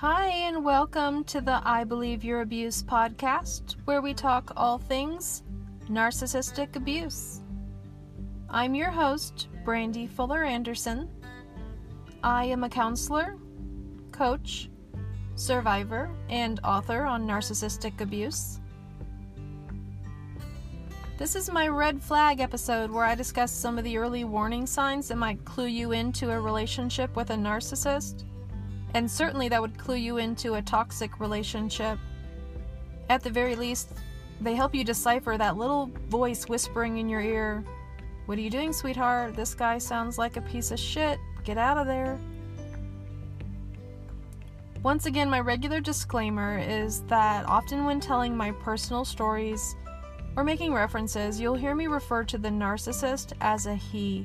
Hi, and welcome to the I Believe Your Abuse podcast, where we talk all things narcissistic abuse. I'm your host, Brandy Fuller Anderson. I am a counselor, coach, survivor, and author on narcissistic abuse. This is my red flag episode where I discuss some of the early warning signs that might clue you into a relationship with a narcissist and certainly that would clue you into a toxic relationship. At the very least, they help you decipher that little voice whispering in your ear What are you doing, sweetheart? This guy sounds like a piece of shit. Get out of there. Once again, my regular disclaimer is that often when telling my personal stories or making references, you'll hear me refer to the narcissist as a he.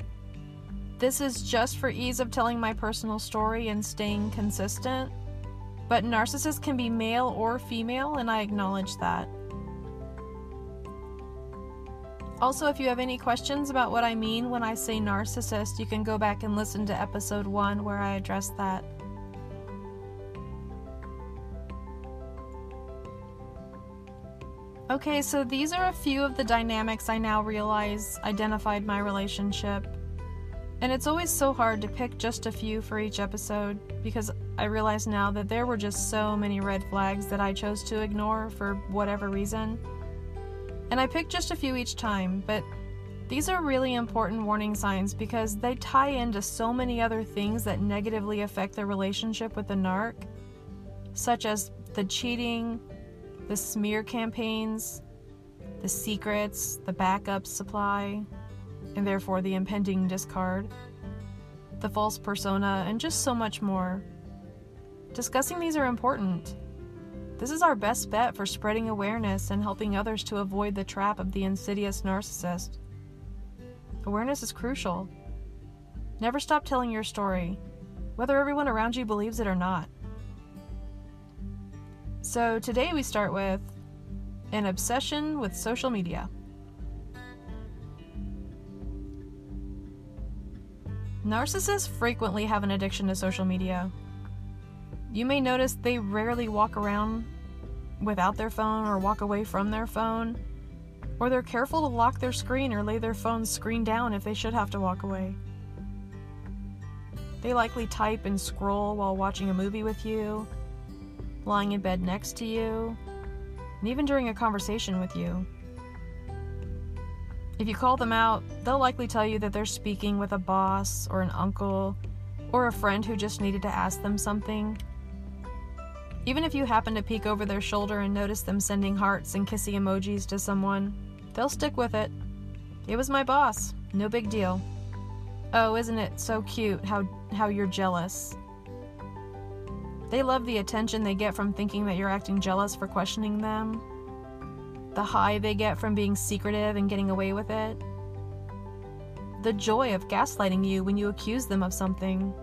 This is just for ease of telling my personal story and staying consistent. But narcissists can be male or female, and I acknowledge that. Also, if you have any questions about what I mean when I say narcissist, you can go back and listen to episode 1 where I address that. Okay, so these are a few of the dynamics I now realize identified my relationship. And it's always so hard to pick just a few for each episode because I realize now that there were just so many red flags that I chose to ignore for whatever reason. And I picked just a few each time, but these are really important warning signs because they tie into so many other things that negatively affect the relationship with the narc, such as the cheating, the smear campaigns, the secrets, the backup supply, and therefore the impending discard, the false persona, and just so much more. Discussing these are important. This is our best bet for spreading awareness and helping others to avoid the trap of the insidious narcissist. Awareness is crucial. Never stop telling your story, whether everyone around you believes it or not. So, today we start with an obsession with social media. Narcissists frequently have an addiction to social media. You may notice they rarely walk around without their phone or walk away from their phone, or they're careful to lock their screen or lay their phone's screen down if they should have to walk away. They likely type and scroll while watching a movie with you, lying in bed next to you, and even during a conversation with you. If you call them out, they'll likely tell you that they're speaking with a boss or an uncle or a friend who just needed to ask them something. Even if you happen to peek over their shoulder and notice them sending hearts and kissy emojis to someone, they'll stick with it. It was my boss, no big deal. Oh, isn't it so cute how, how you're jealous? They love the attention they get from thinking that you're acting jealous for questioning them the high they get from being secretive and getting away with it, the joy of gaslighting you when you accuse them of something.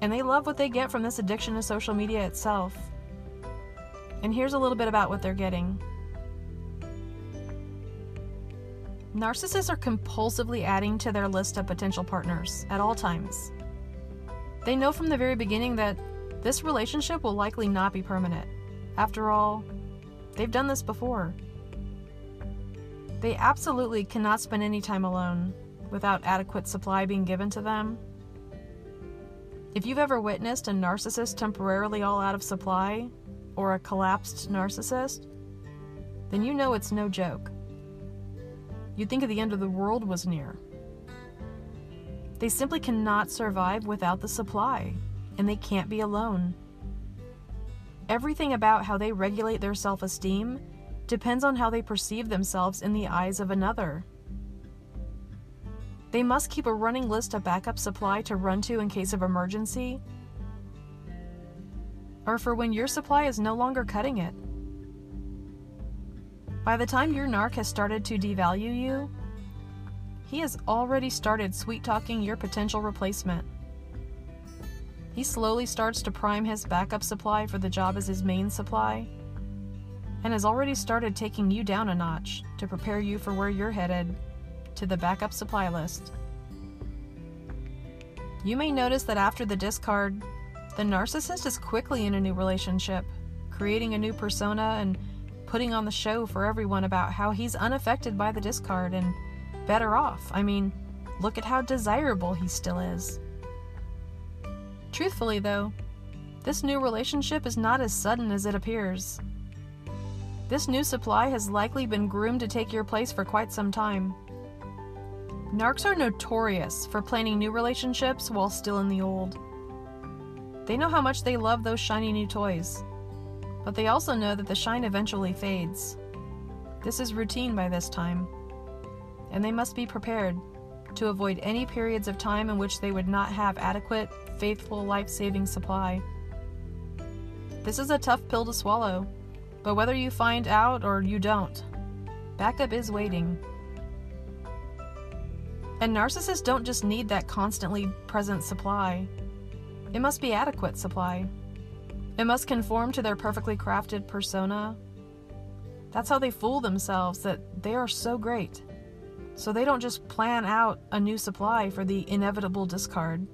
And they love what they get from this addiction to social media itself. And here's a little bit about what they're getting. Narcissists are compulsively adding to their list of potential partners at all times. They know from the very beginning that this relationship will likely not be permanent. After all, They've done this before. They absolutely cannot spend any time alone without adequate supply being given to them. If you've ever witnessed a narcissist temporarily all out of supply, or a collapsed narcissist, then you know it's no joke. You'd think the end of the world was near. They simply cannot survive without the supply, and they can't be alone. Everything about how they regulate their self esteem depends on how they perceive themselves in the eyes of another. They must keep a running list of backup supply to run to in case of emergency, or for when your supply is no longer cutting it. By the time your narc has started to devalue you, he has already started sweet talking your potential replacement. He slowly starts to prime his backup supply for the job as his main supply, and has already started taking you down a notch to prepare you for where you're headed to the backup supply list. You may notice that after the discard, the narcissist is quickly in a new relationship, creating a new persona and putting on the show for everyone about how he's unaffected by the discard and better off. I mean, look at how desirable he still is. Truthfully, though, this new relationship is not as sudden as it appears. This new supply has likely been groomed to take your place for quite some time. Narcs are notorious for planning new relationships while still in the old. They know how much they love those shiny new toys, but they also know that the shine eventually fades. This is routine by this time, and they must be prepared to avoid any periods of time in which they would not have adequate, faithful, life saving supply. This is a tough pill to swallow, but whether you find out or you don't, backup is waiting. And narcissists don't just need that constantly present supply, it must be adequate supply. It must conform to their perfectly crafted persona. That's how they fool themselves that they are so great. So they don't just plan out a new supply for the inevitable discard.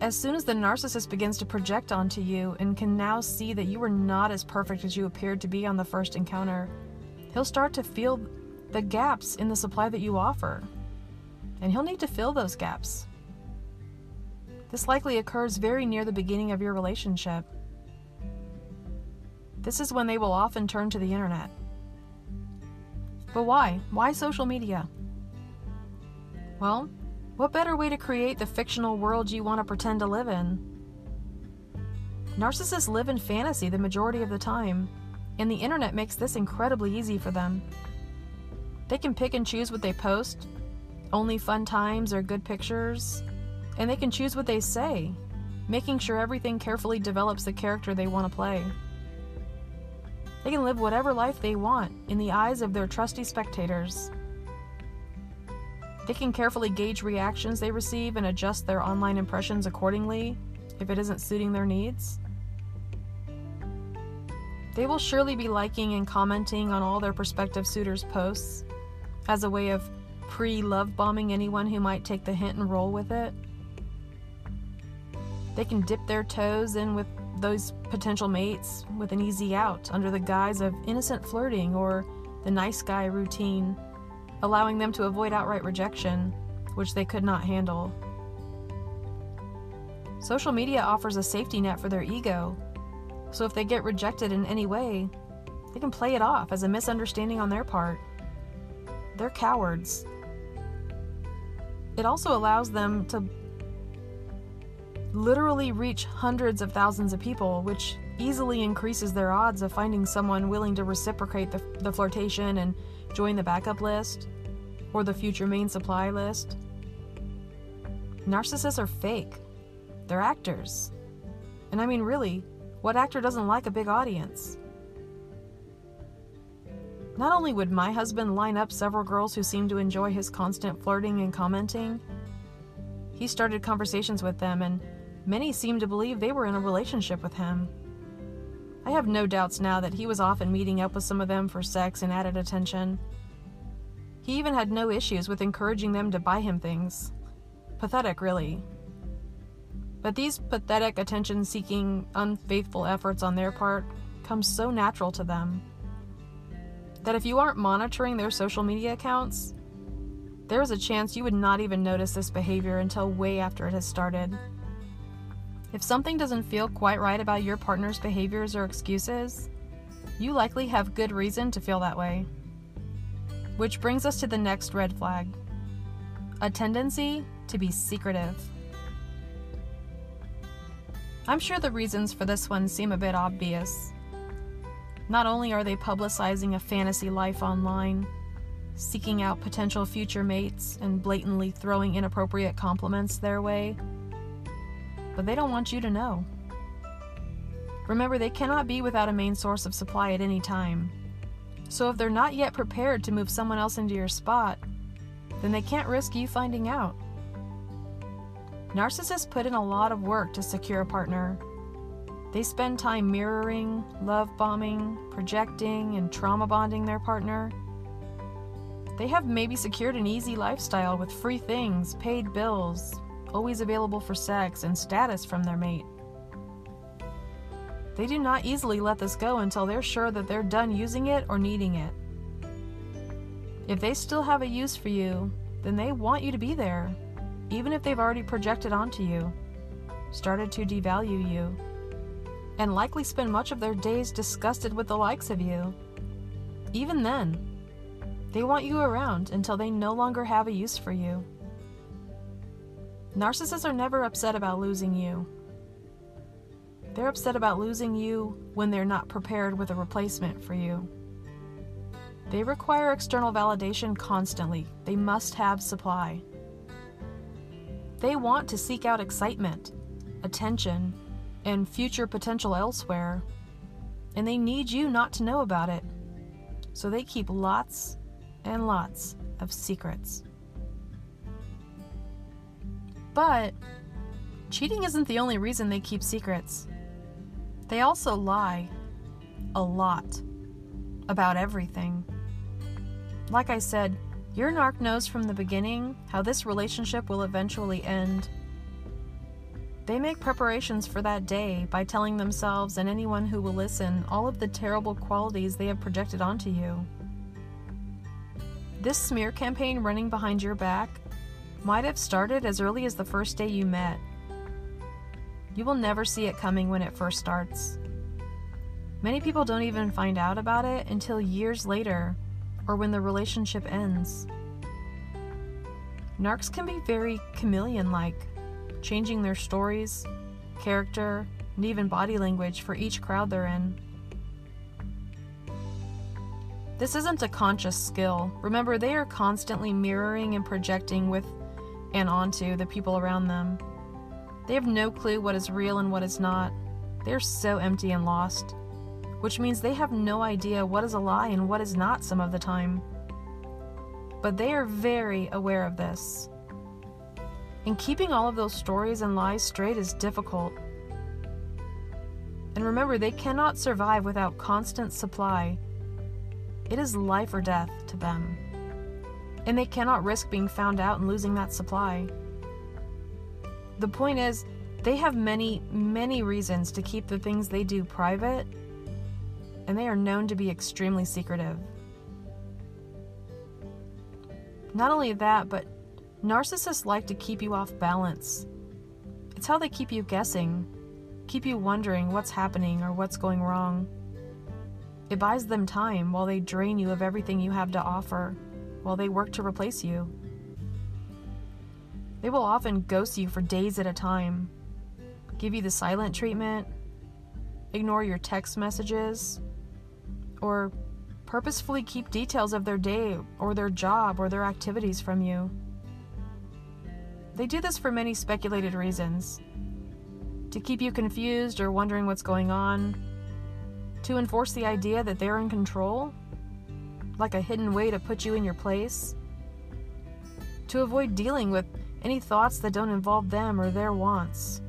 As soon as the narcissist begins to project onto you and can now see that you are not as perfect as you appeared to be on the first encounter, he'll start to feel the gaps in the supply that you offer. And he'll need to fill those gaps. This likely occurs very near the beginning of your relationship. This is when they will often turn to the internet. But why? Why social media? Well, what better way to create the fictional world you want to pretend to live in? Narcissists live in fantasy the majority of the time, and the internet makes this incredibly easy for them. They can pick and choose what they post, only fun times or good pictures, and they can choose what they say, making sure everything carefully develops the character they want to play. They can live whatever life they want in the eyes of their trusty spectators. They can carefully gauge reactions they receive and adjust their online impressions accordingly if it isn't suiting their needs. They will surely be liking and commenting on all their prospective suitors' posts as a way of pre love bombing anyone who might take the hint and roll with it. They can dip their toes in with those potential mates with an easy out under the guise of innocent flirting or the nice guy routine allowing them to avoid outright rejection, which they could not handle. Social media offers a safety net for their ego, so if they get rejected in any way, they can play it off as a misunderstanding on their part. They're cowards. It also allows them to literally reach hundreds of thousands of people, which easily increases their odds of finding someone willing to reciprocate the, the flirtation and join the backup list or the future main supply list. Narcissists are fake, they're actors. And I mean, really, what actor doesn't like a big audience? Not only would my husband line up several girls who seemed to enjoy his constant flirting and commenting, he started conversations with them, and many seemed to believe they were in a relationship with him. I have no doubts now that he was often meeting up with some of them for sex and added attention. He even had no issues with encouraging them to buy him things. Pathetic, really. But these pathetic, attention seeking, unfaithful efforts on their part come so natural to them that if you aren't monitoring their social media accounts, there is a chance you would not even notice this behavior until way after it has started. If something doesn't feel quite right about your partner's behaviors or excuses, you likely have good reason to feel that way. Which brings us to the next red flag a tendency to be secretive. I'm sure the reasons for this one seem a bit obvious. Not only are they publicizing a fantasy life online, seeking out potential future mates, and blatantly throwing inappropriate compliments their way, but they don't want you to know. Remember, they cannot be without a main source of supply at any time. So if they're not yet prepared to move someone else into your spot, then they can't risk you finding out. Narcissists put in a lot of work to secure a partner. They spend time mirroring, love bombing, projecting, and trauma bonding their partner. They have maybe secured an easy lifestyle with free things, paid bills, always available for sex, and status from their mate. They do not easily let this go until they're sure that they're done using it or needing it. If they still have a use for you, then they want you to be there, even if they've already projected onto you, started to devalue you, and likely spend much of their days disgusted with the likes of you. Even then, they want you around until they no longer have a use for you. Narcissists are never upset about losing you. They're upset about losing you when they're not prepared with a replacement for you. They require external validation constantly. They must have supply. They want to seek out excitement, attention, and future potential elsewhere, and they need you not to know about it. So they keep lots and lots of secrets. But cheating isn't the only reason they keep secrets. They also lie a lot about everything. Like I said, your narc knows from the beginning how this relationship will eventually end. They make preparations for that day by telling themselves and anyone who will listen all of the terrible qualities they have projected onto you. This smear campaign running behind your back might have started as early as the first day you met. You will never see it coming when it first starts. Many people don't even find out about it until years later or when the relationship ends. Narcs can be very chameleon like, changing their stories, character, and even body language for each crowd they're in. This isn't a conscious skill. Remember, they are constantly mirroring and projecting with and onto the people around them. They have no clue what is real and what is not. They're so empty and lost which means they have no idea what is a lie and what is not some of the time. But they are very aware of this. And keeping all of those stories and lies straight is difficult. And remember, they cannot survive without constant supply. It is life or death to them. And they cannot risk being found out and losing that supply. The point is, they have many, many reasons to keep the things they do private and they are known to be extremely secretive. Not only that, but narcissists like to keep you off balance. It's how they keep you guessing, keep you wondering what's happening or what's going wrong. It buys them time while they drain you of everything you have to offer, while they work to replace you. They will often ghost you for days at a time, give you the silent treatment, ignore your text messages, or purposefully keep details of their day or their job or their activities from you. They do this for many speculated reasons to keep you confused or wondering what's going on, to enforce the idea that they're in control, like a hidden way to put you in your place, to avoid dealing with any thoughts that don't involve them or their wants.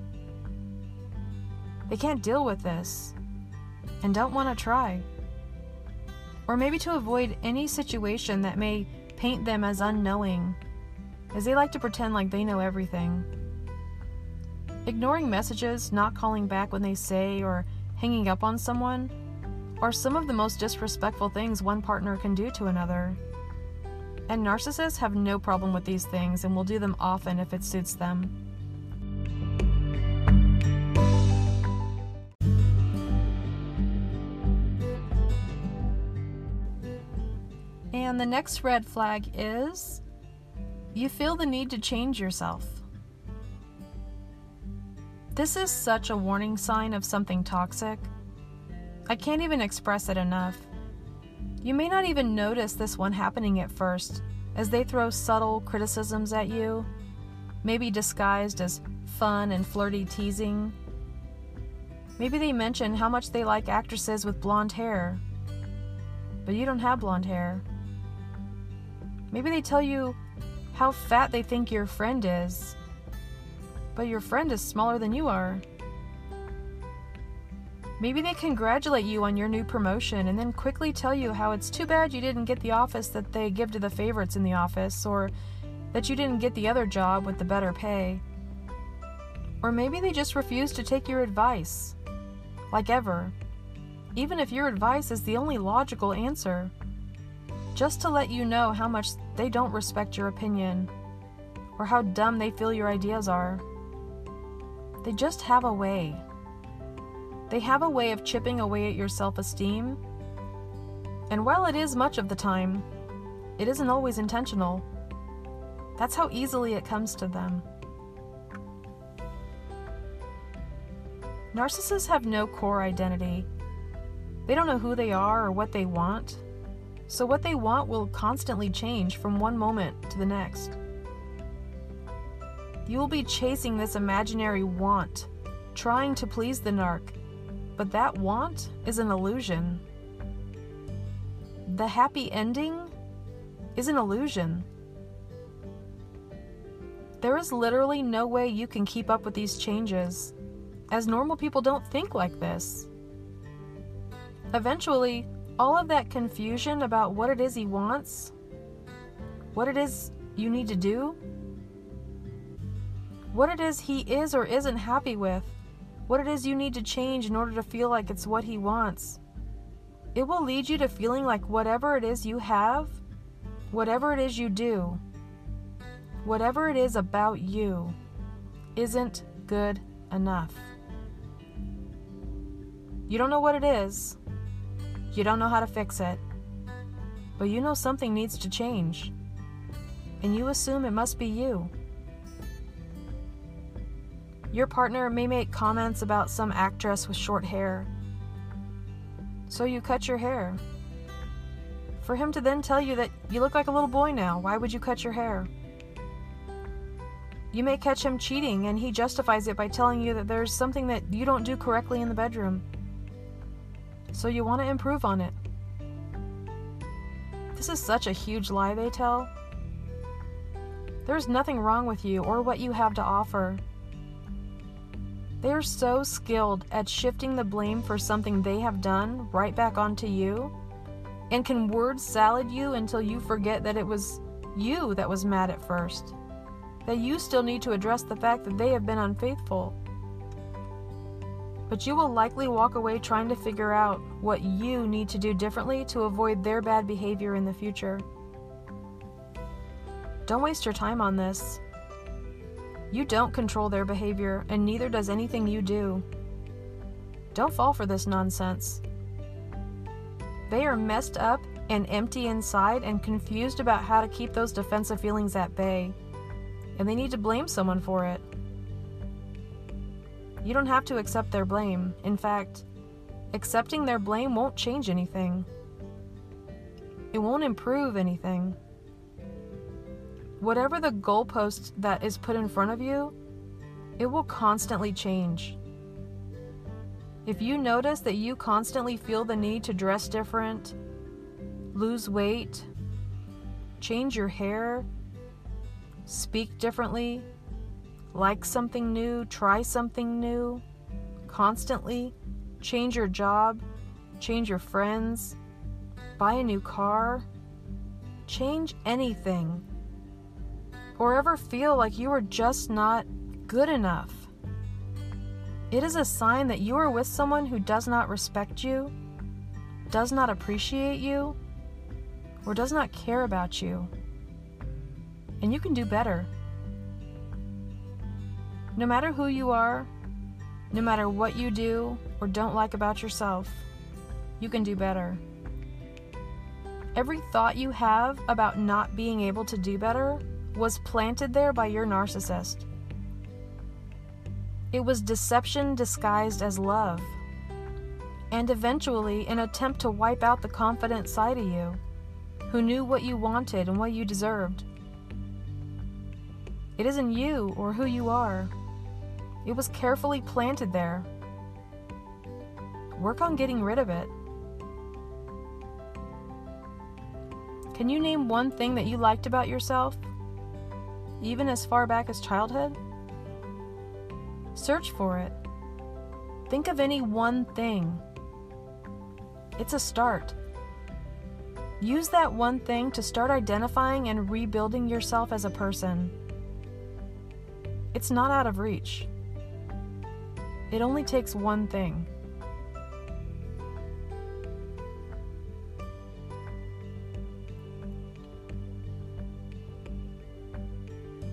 They can't deal with this and don't want to try or maybe to avoid any situation that may paint them as unknowing, as they like to pretend like they know everything. Ignoring messages, not calling back when they say, or hanging up on someone are some of the most disrespectful things one partner can do to another. And narcissists have no problem with these things and will do them often if it suits them. And the next red flag is you feel the need to change yourself. This is such a warning sign of something toxic. I can't even express it enough. You may not even notice this one happening at first, as they throw subtle criticisms at you, maybe disguised as fun and flirty teasing. Maybe they mention how much they like actresses with blonde hair, but you don't have blonde hair. Maybe they tell you how fat they think your friend is, but your friend is smaller than you are. Maybe they congratulate you on your new promotion and then quickly tell you how it's too bad you didn't get the office that they give to the favorites in the office, or that you didn't get the other job with the better pay. Or maybe they just refuse to take your advice. Like ever. Even if your advice is the only logical answer. Just to let you know how much they don't respect your opinion. Or how dumb they feel your ideas are. They just have a way. They have a way of chipping away at your self esteem. And while it is much of the time, it isn't always intentional. That's how easily it comes to them. Narcissists have no core identity. They don't know who they are or what they want. So, what they want will constantly change from one moment to the next. You will be chasing this imaginary want, trying to please the narc, but that want is an illusion. The happy ending is an illusion. There is literally no way you can keep up with these changes, as normal people don't think like this. Eventually, all of that confusion about what it is he wants, what it is you need to do, what it is he is or isn't happy with, what it is you need to change in order to feel like it's what he wants. It will lead you to feeling like whatever it is you have, whatever it is you do, whatever it is about you, isn't good enough. You don't know what it is, you don't know how to fix it, but you know something needs to change, and you assume it must be you. Your partner may make comments about some actress with short hair. So you cut your hair. For him to then tell you that you look like a little boy now, why would you cut your hair? You may catch him cheating and he justifies it by telling you that there's something that you don't do correctly in the bedroom. So you want to improve on it. This is such a huge lie they tell. There's nothing wrong with you or what you have to offer. They are so skilled at shifting the blame for something they have done right back onto you and can word salad you until you forget that it was you that was mad at first. That you still need to address the fact that they have been unfaithful. But you will likely walk away trying to figure out what you need to do differently to avoid their bad behavior in the future. Don't waste your time on this. You don't control their behavior, and neither does anything you do. Don't fall for this nonsense. They are messed up and empty inside and confused about how to keep those defensive feelings at bay, and they need to blame someone for it. You don't have to accept their blame. In fact, accepting their blame won't change anything, it won't improve anything whatever the goalpost that is put in front of you, it will constantly change. If you notice that you constantly feel the need to dress different, lose weight, change your hair, speak differently, like something new, try something new, constantly change your job, change your friends, buy a new car, change anything or ever feel like you are just not good enough. It is a sign that you are with someone who does not respect you, does not appreciate you, or does not care about you. And you can do better. No matter who you are, no matter what you do or don't like about yourself, you can do better. Every thought you have about not being able to do better was planted there by your narcissist. It was deception disguised as love, and eventually an attempt to wipe out the confident side of you, who knew what you wanted and what you deserved. It isn't you or who you are, it was carefully planted there. Work on getting rid of it. Can you name one thing that you liked about yourself? Even as far back as childhood? Search for it. Think of any one thing. It's a start. Use that one thing to start identifying and rebuilding yourself as a person. It's not out of reach. It only takes one thing.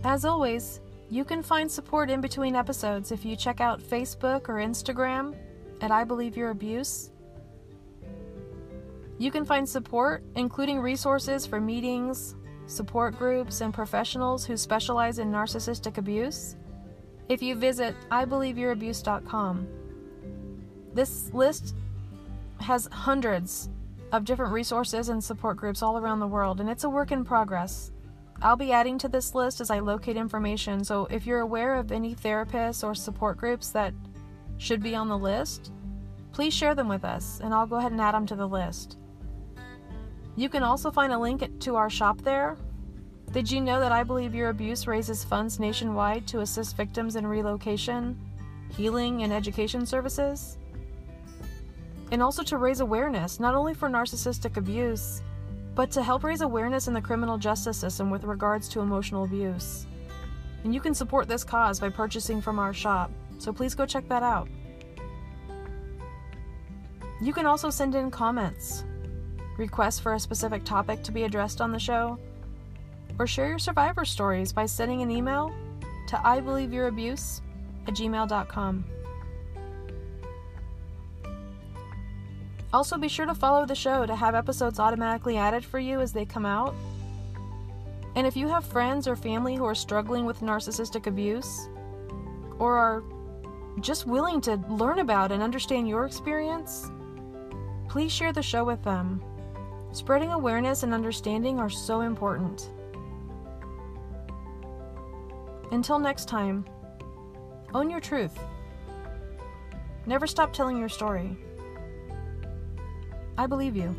As always, you can find support in between episodes if you check out Facebook or Instagram at I Believe Your Abuse. You can find support, including resources for meetings, support groups, and professionals who specialize in narcissistic abuse, if you visit IBelieveYourAbuse.com. This list has hundreds of different resources and support groups all around the world, and it's a work in progress. I'll be adding to this list as I locate information, so if you're aware of any therapists or support groups that should be on the list, please share them with us and I'll go ahead and add them to the list. You can also find a link to our shop there. Did you know that I Believe Your Abuse raises funds nationwide to assist victims in relocation, healing, and education services? And also to raise awareness, not only for narcissistic abuse, but to help raise awareness in the criminal justice system with regards to emotional abuse. And you can support this cause by purchasing from our shop, so please go check that out. You can also send in comments, requests for a specific topic to be addressed on the show, or share your survivor stories by sending an email to IBelieveYourAbuse at gmail.com. Also, be sure to follow the show to have episodes automatically added for you as they come out. And if you have friends or family who are struggling with narcissistic abuse, or are just willing to learn about and understand your experience, please share the show with them. Spreading awareness and understanding are so important. Until next time, own your truth. Never stop telling your story. I believe you.